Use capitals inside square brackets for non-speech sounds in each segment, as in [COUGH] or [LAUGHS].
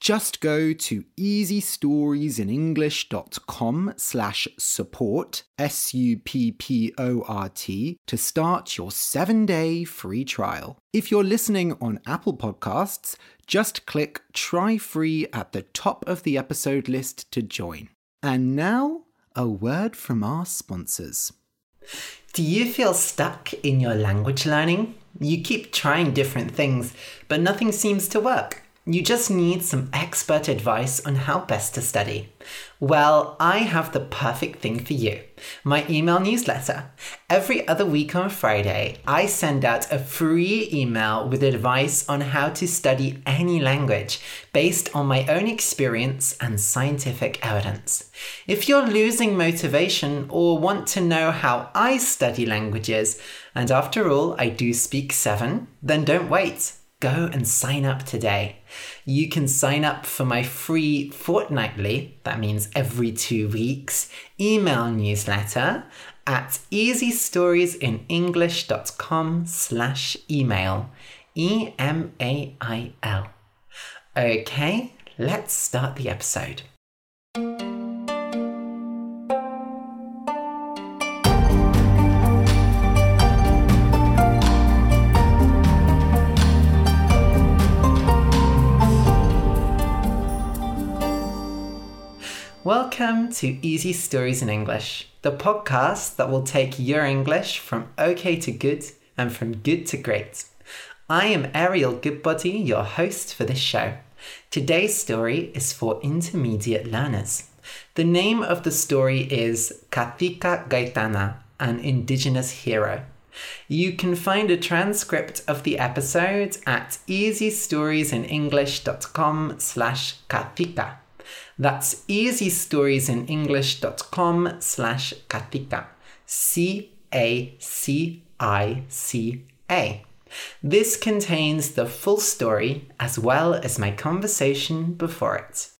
Just go to easystoriesinenglish.com slash support, S-U-P-P-O-R-T, to start your seven-day free trial. If you're listening on Apple Podcasts, just click Try Free at the top of the episode list to join. And now, a word from our sponsors. Do you feel stuck in your language learning? You keep trying different things, but nothing seems to work. You just need some expert advice on how best to study. Well, I have the perfect thing for you my email newsletter. Every other week on Friday, I send out a free email with advice on how to study any language based on my own experience and scientific evidence. If you're losing motivation or want to know how I study languages, and after all, I do speak seven, then don't wait go and sign up today. You can sign up for my free fortnightly, that means every two weeks, email newsletter at easystoriesinenglish.com slash email. E-M-A-I-L. Okay, let's start the episode. Welcome to Easy Stories in English, the podcast that will take your English from okay to good and from good to great. I am Ariel Goodbody, your host for this show. Today's story is for intermediate learners. The name of the story is Cacica Gaitana, an indigenous hero. You can find a transcript of the episode at easystoriesinenglish.com slash cacica. That's easystoriesinenglish.com slash Cacica. C A C I C A. This contains the full story as well as my conversation before it.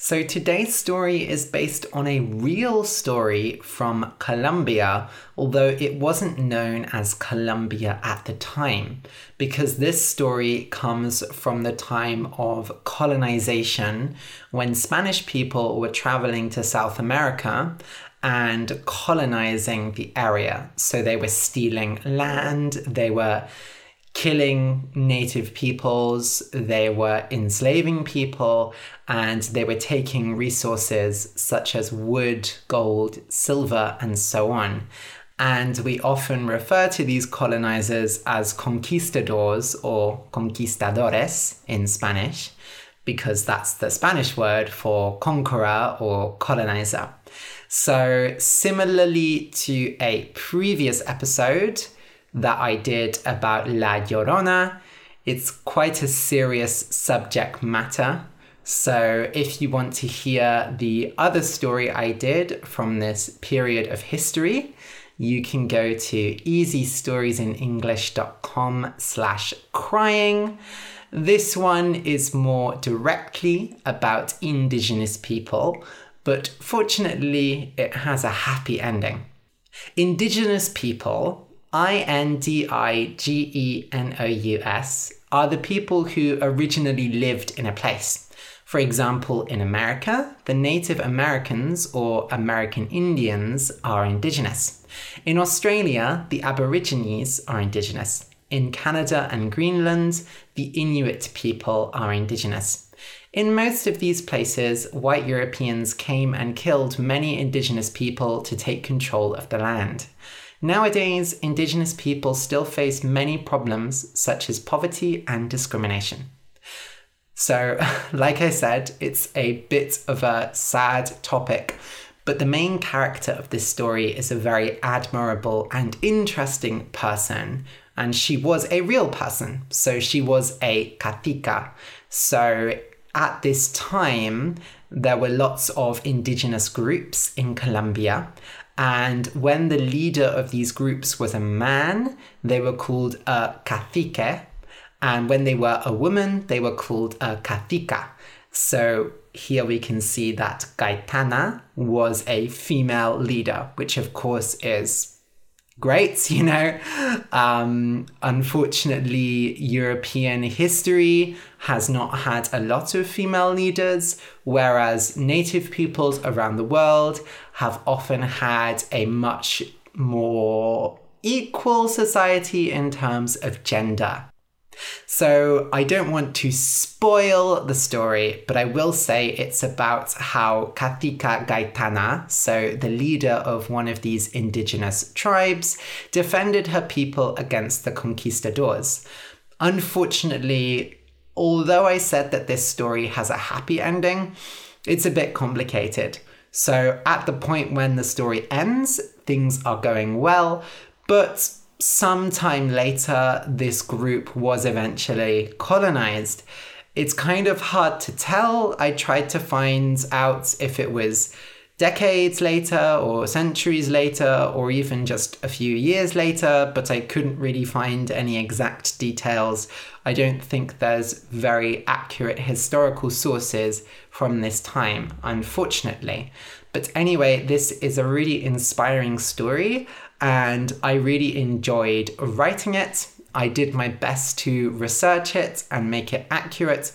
So today's story is based on a real story from Colombia, although it wasn't known as Colombia at the time, because this story comes from the time of colonization when Spanish people were traveling to South America and colonizing the area. So they were stealing land, they were killing native peoples, they were enslaving people, and they were taking resources such as wood, gold, silver, and so on. And we often refer to these colonizers as conquistadors or conquistadores in Spanish, because that's the Spanish word for conqueror or colonizer. So, similarly to a previous episode that I did about La Llorona, it's quite a serious subject matter so, if you want to hear the other story I did from this period of history, you can go to easystoriesinenglish.com slash crying. This one is more directly about indigenous people, but fortunately it has a happy ending. Indigenous people, I N D I G E N O U S, are the people who originally lived in a place. For example, in America, the Native Americans or American Indians are indigenous. In Australia, the Aborigines are indigenous. In Canada and Greenland, the Inuit people are indigenous. In most of these places, white Europeans came and killed many indigenous people to take control of the land. Nowadays, indigenous people still face many problems such as poverty and discrimination. So, [LAUGHS] like I said, it's a bit of a sad topic, but the main character of this story is a very admirable and interesting person, and she was a real person. So she was a cacica. So at this time, there were lots of indigenous groups in Colombia. And when the leader of these groups was a man, they were called a cacique. And when they were a woman, they were called a cacica. So here we can see that Gaitana was a female leader, which of course is great, [LAUGHS] you know. Um, unfortunately, European history has not had a lot of female leaders, whereas native peoples around the world have often had a much more equal society in terms of gender. So I don't want to spoil the story, but I will say it's about how Cacica Gaitana, so the leader of one of these indigenous tribes, defended her people against the conquistadors. Unfortunately, although I said that this story has a happy ending, it's a bit complicated. So at the point when the story ends, things are going well, but sometime later, this group was eventually colonized. It's kind of hard to tell. I tried to find out if it was decades later or centuries later or even just a few years later, but I couldn't really find any exact details. I don't think there's very accurate historical sources from this time, unfortunately. But anyway, this is a really inspiring story and I really enjoyed writing it. I did my best to research it and make it accurate,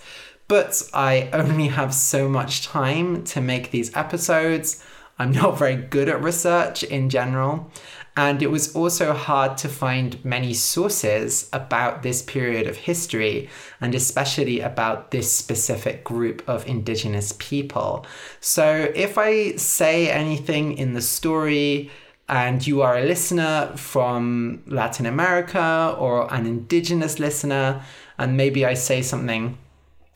but I [LAUGHS] only have so much time to make these episodes. I'm not [LAUGHS] very good at research in general, and it was also hard to find many sources about this period of history, and especially about this specific group of indigenous people. So, if I say anything in the story and you are a listener from Latin America or an indigenous listener, and maybe I say something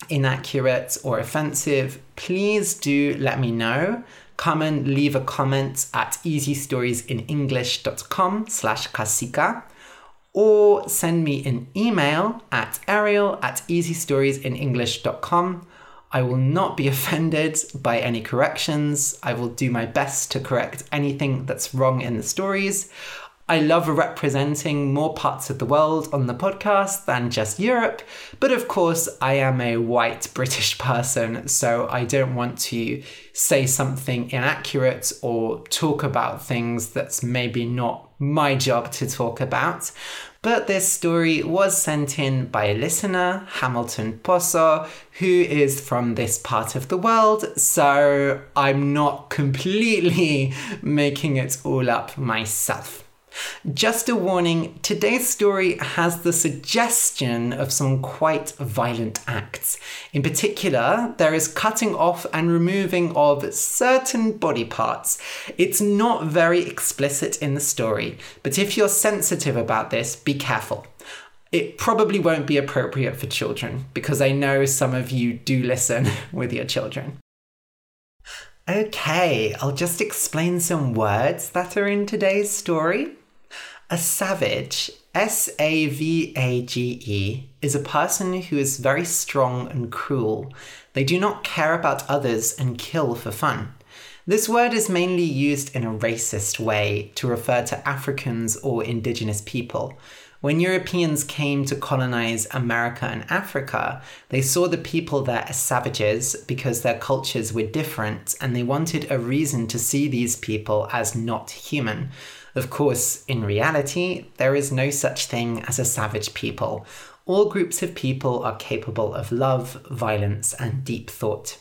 inaccurate or offensive, please do let me know. Come and leave a comment at easystoriesinenglish.com slash cacica. Or send me an email at ariel at easystoriesinenglish.com I will not be offended by any corrections. I will do my best to correct anything that's wrong in the stories. I love representing more parts of the world on the podcast than just Europe, but of course, I am a white British person, so I don't want to say something inaccurate or talk about things that's maybe not my job to talk about. But this story was sent in by a listener, Hamilton Pozo, who is from this part of the world, so I'm not completely [LAUGHS] making it all up myself. Just a warning today's story has the suggestion of some quite violent acts. In particular, there is cutting off and removing of certain body parts. It's not very explicit in the story, but if you're sensitive about this, be careful. It probably won't be appropriate for children because I know some of you do listen [LAUGHS] with your children. Okay, I'll just explain some words that are in today's story. A savage, S A V A G E, is a person who is very strong and cruel. They do not care about others and kill for fun. This word is mainly used in a racist way to refer to Africans or indigenous people. When Europeans came to colonize America and Africa, they saw the people there as savages because their cultures were different and they wanted a reason to see these people as not human. Of course, in reality, there is no such thing as a savage people. All groups of people are capable of love, violence, and deep thought.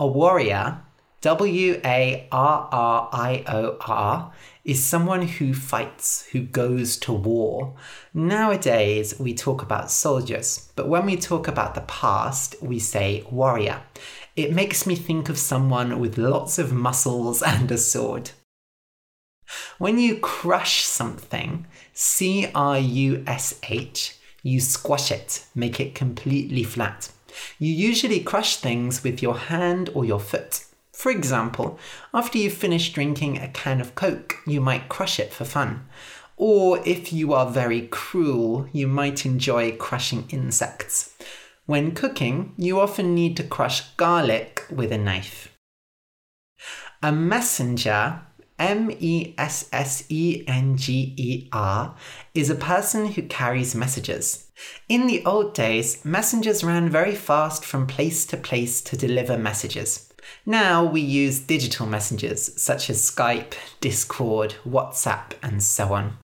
A warrior, W A R R I O R, is someone who fights, who goes to war. Nowadays, we talk about soldiers, but when we talk about the past, we say warrior. It makes me think of someone with lots of muscles [LAUGHS] and a sword. When you crush something, C R U S H, you squash it, make it completely flat. You usually crush things with your hand or your foot. For example, after you finish drinking a can of Coke, you might crush it for fun. Or if you are very cruel, you might enjoy crushing insects. When cooking, you often need to crush garlic with a knife. A messenger, M E S S E N G E R, is a person who carries messages. In the old days, messengers ran very fast from place to place to deliver messages. Now we use digital messengers such as Skype, Discord, WhatsApp, and so on.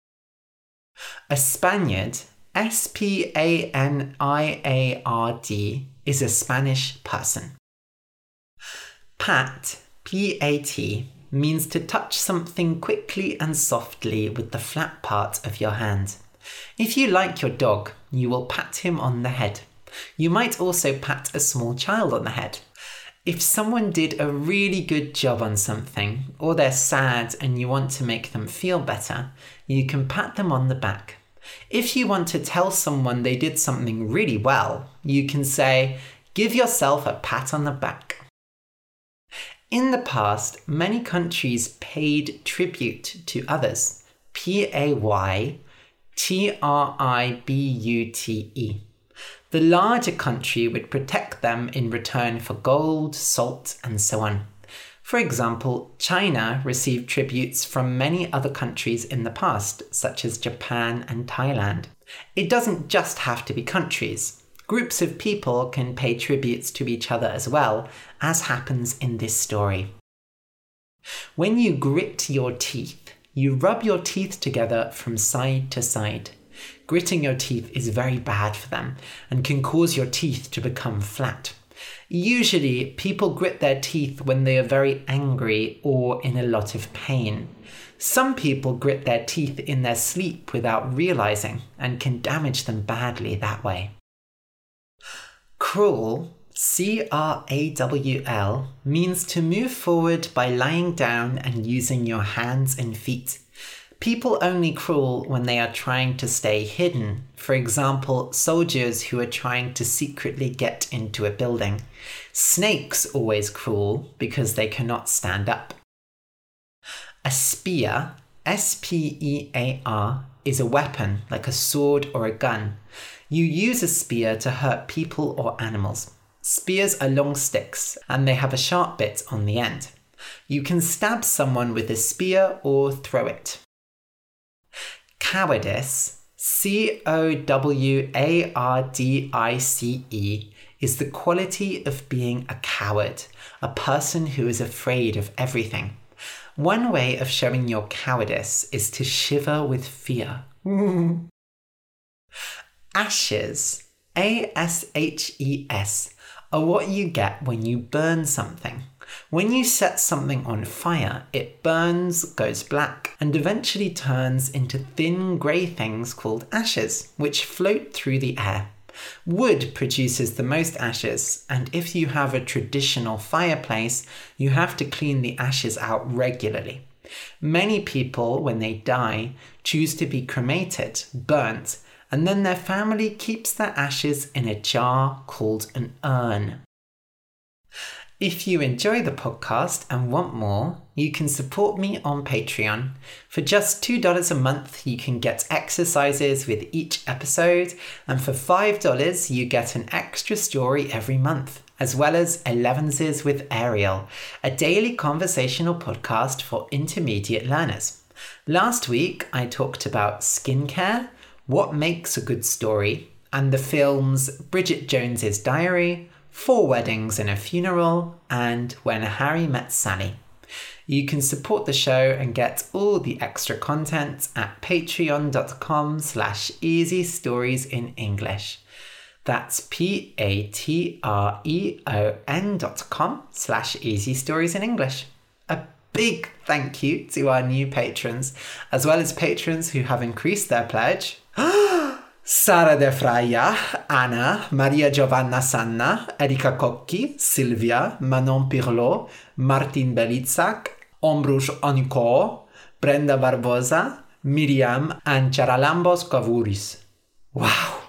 A Spaniard, S P A N I A R D, is a Spanish person. Pat, P A T, means to touch something quickly and softly with the flat part of your hand. If you like your dog, you will pat him on the head. You might also pat a small child on the head. If someone did a really good job on something, or they're sad and you want to make them feel better, you can pat them on the back. If you want to tell someone they did something really well, you can say, Give yourself a pat on the back. In the past, many countries paid tribute to others. P A Y T R I B U T E. The larger country would protect them in return for gold, salt, and so on. For example, China received tributes from many other countries in the past, such as Japan and Thailand. It doesn't just have to be countries. Groups of people can pay tributes to each other as well, as happens in this story. When you grit your teeth, you rub your teeth together from side to side. Gritting your teeth is very bad for them and can cause your teeth to become flat. Usually, people grit their teeth when they are very angry or in a lot of pain. Some people grit their teeth in their sleep without realizing and can damage them badly that way. Crawl, C R A W L, means to move forward by lying down and using your hands and feet. People only crawl when they are trying to stay hidden. For example, soldiers who are trying to secretly get into a building. Snakes always crawl because they cannot stand up. A spear, S P E A R, is a weapon like a sword or a gun. You use a spear to hurt people or animals. Spears are long sticks and they have a sharp bit on the end. You can stab someone with a spear or throw it. Cowardice, C O W A R D I C E, is the quality of being a coward, a person who is afraid of everything. One way of showing your cowardice is to shiver with fear. [LAUGHS] Ashes, A S H E S, are what you get when you burn something. When you set something on fire, it burns, goes black, and eventually turns into thin grey things called ashes, which float through the air. Wood produces the most ashes, and if you have a traditional fireplace, you have to clean the ashes out regularly. Many people, when they die, choose to be cremated, burnt, and then their family keeps their ashes in a jar called an urn. If you enjoy the podcast and want more, you can support me on Patreon. For just $2 a month, you can get exercises with each episode, and for $5, you get an extra story every month, as well as Elevenses with Ariel, a daily conversational podcast for intermediate learners. Last week, I talked about skincare, what makes a good story, and the films Bridget Jones's Diary, Four Weddings and a Funeral, and When Harry Met Sally. You can support the show and get all the extra content at patreon.com slash easy stories in English. That's p-a-t-r-e-o-n dot com slash easy stories in English. A big thank you to our new patrons, as well as patrons who have increased their pledge. [GASPS] Oh, Sara De Fraia, Anna, Maria Giovanna Sanna, Erika Cocchi, Silvia, Manon Pirlo, Martin Belitsak, Ombrush Oniko, Brenda Barbosa, Miriam, and Charalambos Kavuris. Wow!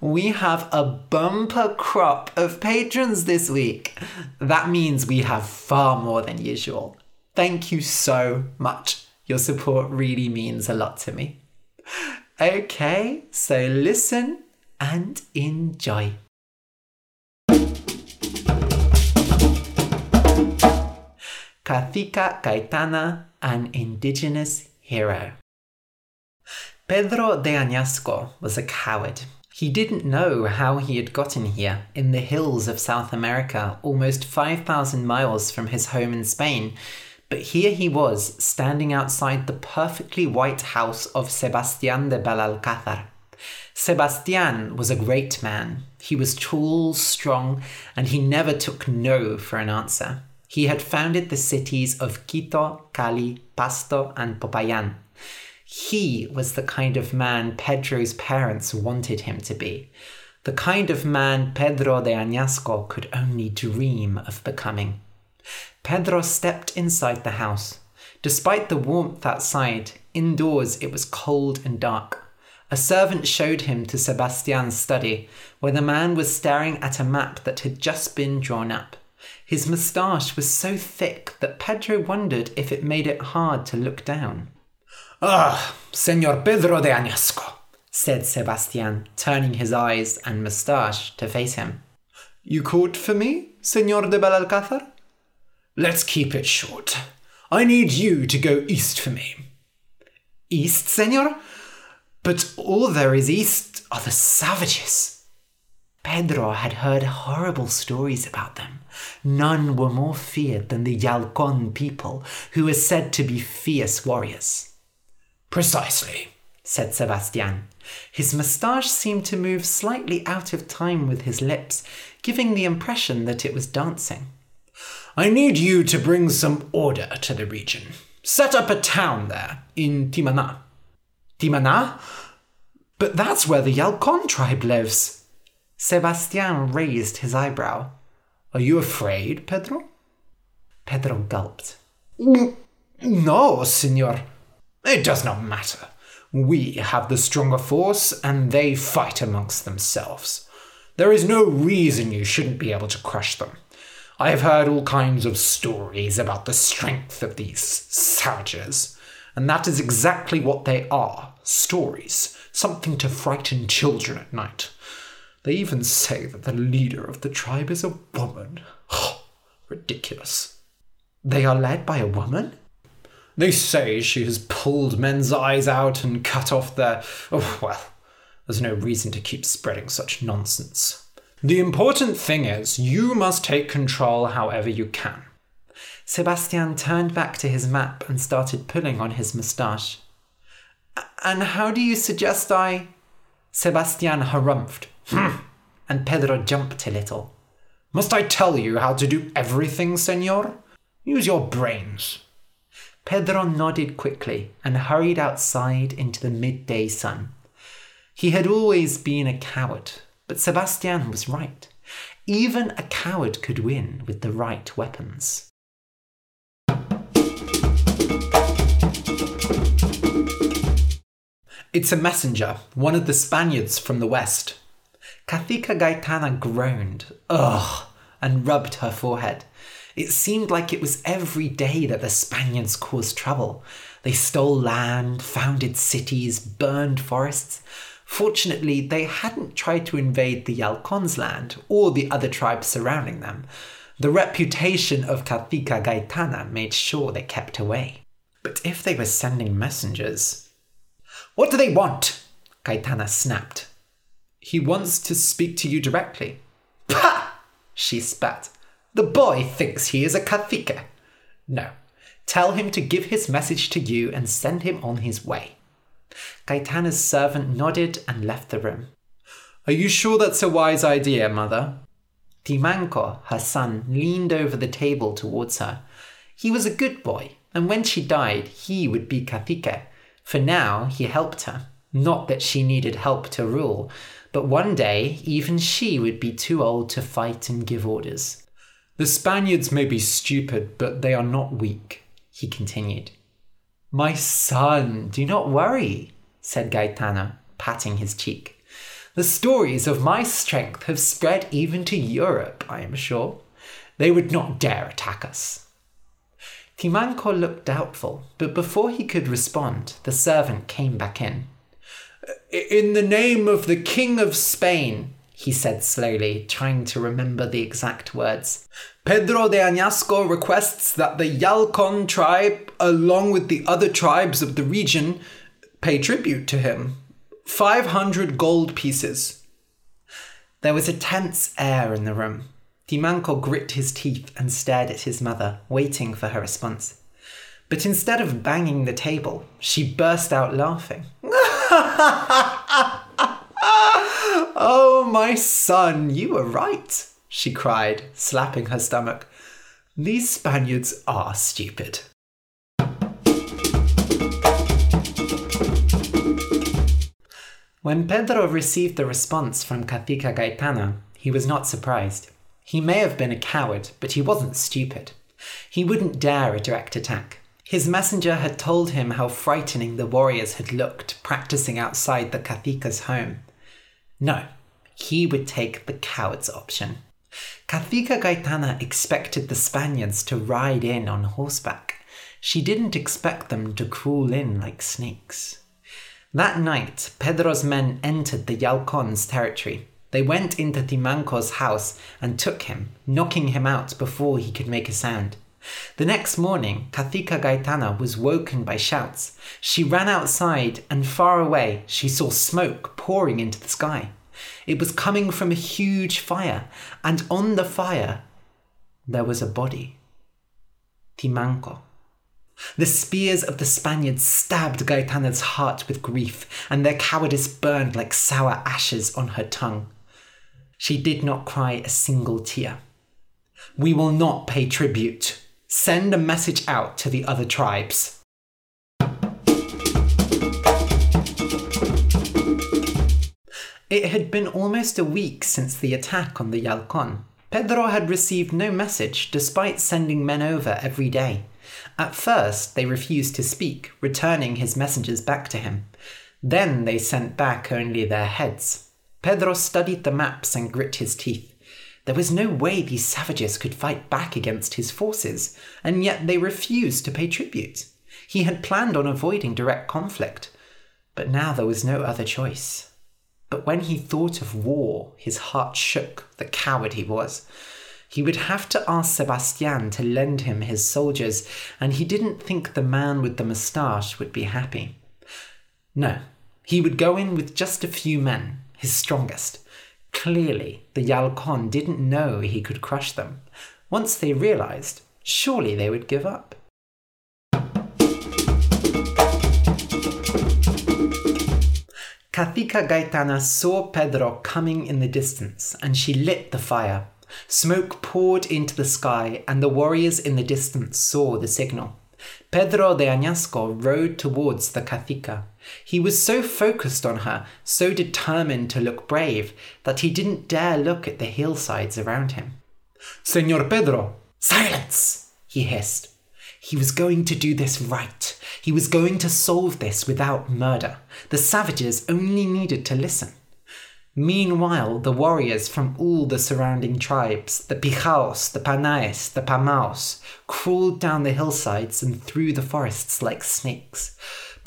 We have a bumper crop of patrons this week. That means we have far more than usual. Thank you so much. Your support really means a lot to me. Okay, so listen and enjoy. Cacica Gaitana, an indigenous hero. Pedro de Añasco was a coward. He didn't know how he had gotten here in the hills of South America, almost 5,000 miles from his home in Spain. But here he was, standing outside the perfectly white house of Sebastián de Belalcázar. Sebastián was a great man. He was tall, strong, and he never took no for an answer. He had founded the cities of Quito, Cali, Pasto, and Popayan. He was the kind of man Pedro's parents wanted him to be, the kind of man Pedro de Añasco could only dream of becoming. Pedro stepped inside the house. Despite the warmth outside, indoors it was cold and dark. A servant showed him to Sebastian's study, where the man was staring at a map that had just been drawn up. His moustache was so thick that Pedro wondered if it made it hard to look down. Ah, Senor Pedro de Añasco, said Sebastian, turning his eyes and moustache to face him. You called for me, Senor de Belalcázar? Let's keep it short. I need you to go east for me. East, senor? But all there is east are the savages. Pedro had heard horrible stories about them. None were more feared than the Yalcon people, who were said to be fierce warriors. Precisely, said Sebastian. His moustache seemed to move slightly out of time with his lips, giving the impression that it was dancing. I need you to bring some order to the region. Set up a town there, in Timana. Timana? But that's where the Yalcon tribe lives. Sebastian raised his eyebrow. Are you afraid, Pedro? Pedro gulped. No, senor. It does not matter. We have the stronger force, and they fight amongst themselves. There is no reason you shouldn't be able to crush them. I have heard all kinds of stories about the strength of these savages, and that is exactly what they are stories, something to frighten children at night. They even say that the leader of the tribe is a woman. Ridiculous. They are led by a woman? They say she has pulled men's eyes out and cut off their. Oh, well, there's no reason to keep spreading such nonsense. The important thing is, you must take control however you can. Sebastian turned back to his map and started pulling on his moustache. And how do you suggest I. Sebastian harumphed. Hmm. And Pedro jumped a little. Must I tell you how to do everything, senor? Use your brains. Pedro nodded quickly and hurried outside into the midday sun. He had always been a coward, but Sebastian was right. Even a coward could win with the right weapons. It's a messenger, one of the Spaniards from the west. Cacica Gaitana groaned, ugh, and rubbed her forehead. It seemed like it was every day that the Spaniards caused trouble. They stole land, founded cities, burned forests. Fortunately, they hadn't tried to invade the Yalcon's land or the other tribes surrounding them. The reputation of Cacica Gaitana made sure they kept away. But if they were sending messengers. What do they want? Gaitana snapped. He wants to speak to you directly. Pah! She spat. The boy thinks he is a cacique. No, tell him to give his message to you and send him on his way. Gaitana's servant nodded and left the room. Are you sure that's a wise idea, mother? Timanco, her son, leaned over the table towards her. He was a good boy, and when she died, he would be cacique. For now, he helped her. Not that she needed help to rule, but one day even she would be too old to fight and give orders. The Spaniards may be stupid, but they are not weak, he continued. My son, do not worry, said Gaitana, patting his cheek. The stories of my strength have spread even to Europe, I am sure. They would not dare attack us. Timanco looked doubtful, but before he could respond, the servant came back in. In the name of the King of Spain, he said slowly, trying to remember the exact words. Pedro de Añasco requests that the Yalcon tribe, along with the other tribes of the region, pay tribute to him. 500 gold pieces. There was a tense air in the room. Timanco grit his teeth and stared at his mother, waiting for her response. But instead of banging the table, she burst out laughing. [LAUGHS] oh, my son, you were right, she cried, slapping her stomach. These Spaniards are stupid. When Pedro received the response from Cacica Gaitana, he was not surprised. He may have been a coward, but he wasn't stupid. He wouldn't dare a direct attack. His messenger had told him how frightening the warriors had looked practicing outside the Cacica's home. No, he would take the coward's option. Cacica Gaitana expected the Spaniards to ride in on horseback. She didn't expect them to crawl in like snakes. That night, Pedro's men entered the Yalcon's territory. They went into Timanco's house and took him, knocking him out before he could make a sound. The next morning, Cacica Gaitana was woken by shouts. She ran outside, and far away she saw smoke pouring into the sky. It was coming from a huge fire, and on the fire there was a body. Timanco. The spears of the Spaniards stabbed Gaitana's heart with grief, and their cowardice burned like sour ashes on her tongue. She did not cry a single tear. We will not pay tribute. Send a message out to the other tribes. It had been almost a week since the attack on the Yalcon. Pedro had received no message despite sending men over every day. At first, they refused to speak, returning his messengers back to him. Then they sent back only their heads. Pedro studied the maps and grit his teeth. There was no way these savages could fight back against his forces, and yet they refused to pay tribute. He had planned on avoiding direct conflict, but now there was no other choice. But when he thought of war, his heart shook, the coward he was. He would have to ask Sebastian to lend him his soldiers, and he didn't think the man with the moustache would be happy. No, he would go in with just a few men, his strongest. Clearly, the Yalcon didn't know he could crush them. Once they realized, surely they would give up. Cacica Gaitana saw Pedro coming in the distance, and she lit the fire. Smoke poured into the sky, and the warriors in the distance saw the signal. Pedro de Añasco rode towards the Cacica. He was so focused on her, so determined to look brave, that he didn't dare look at the hillsides around him. Senor Pedro! Silence! he hissed. He was going to do this right. He was going to solve this without murder. The savages only needed to listen. Meanwhile, the warriors from all the surrounding tribes, the Pijaos, the Panaes, the Pamaos, crawled down the hillsides and through the forests like snakes.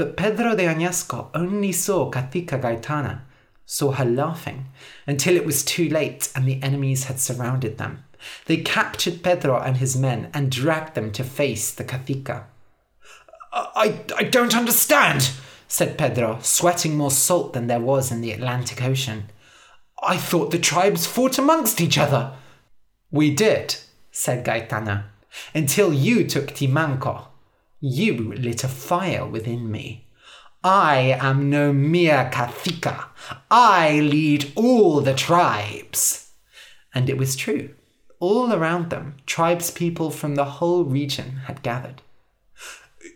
But Pedro de Añasco only saw Cacica Gaitana, saw her laughing, until it was too late and the enemies had surrounded them. They captured Pedro and his men and dragged them to face the Cacica. I, I don't understand, said Pedro, sweating more salt than there was in the Atlantic Ocean. I thought the tribes fought amongst each other. We did, said Gaitana, until you took Timanco. You lit a fire within me. I am no mere cacica. I lead all the tribes. And it was true. All around them, tribespeople from the whole region had gathered.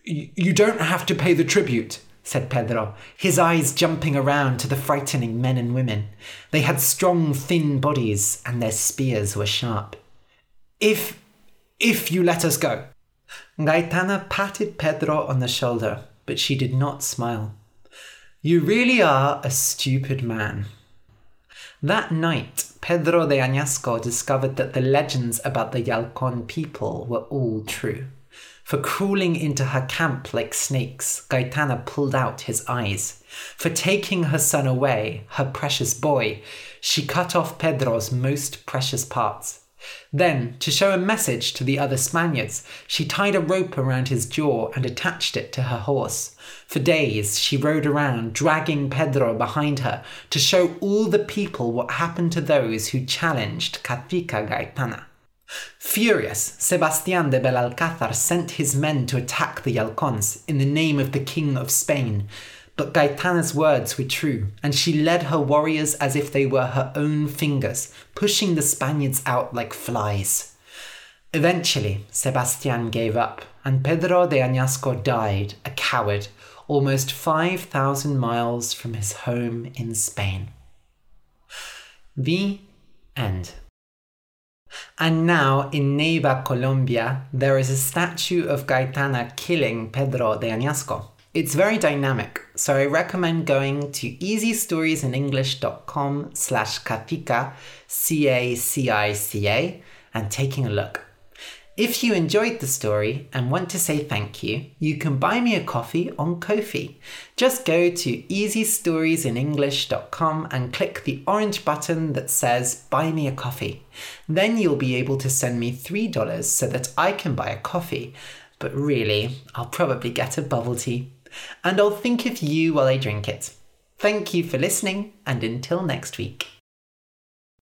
You don't have to pay the tribute, said Pedro, his eyes jumping around to the frightening men and women. They had strong, thin bodies, and their spears were sharp. If. if you let us go. Gaitana patted Pedro on the shoulder, but she did not smile. You really are a stupid man. That night, Pedro de Añasco discovered that the legends about the Yalcon people were all true. For crawling into her camp like snakes, Gaitana pulled out his eyes. For taking her son away, her precious boy, she cut off Pedro's most precious parts. Then, to show a message to the other Spaniards, she tied a rope around his jaw and attached it to her horse. For days, she rode around, dragging Pedro behind her to show all the people what happened to those who challenged Cacica Gaitana. Furious, Sebastian de Belalcázar sent his men to attack the Yalcons in the name of the King of Spain, but Gaitana's words were true, and she led her warriors as if they were her own fingers, pushing the Spaniards out like flies. Eventually, Sebastian gave up, and Pedro de Añasco died, a coward, almost 5,000 miles from his home in Spain. The end. And now in Neiva, Colombia, there is a statue of Gaitana killing Pedro de Añasco. It's very dynamic, so I recommend going to easystoriesinenglish.com slash cacica, C-A-C-I-C-A, and taking a look. If you enjoyed the story and want to say thank you, you can buy me a coffee on Ko-fi. Just go to easystoriesinenglish.com and click the orange button that says Buy Me a Coffee. Then you'll be able to send me $3 so that I can buy a coffee. But really, I'll probably get a bubble tea and I'll think of you while I drink it. Thank you for listening, and until next week.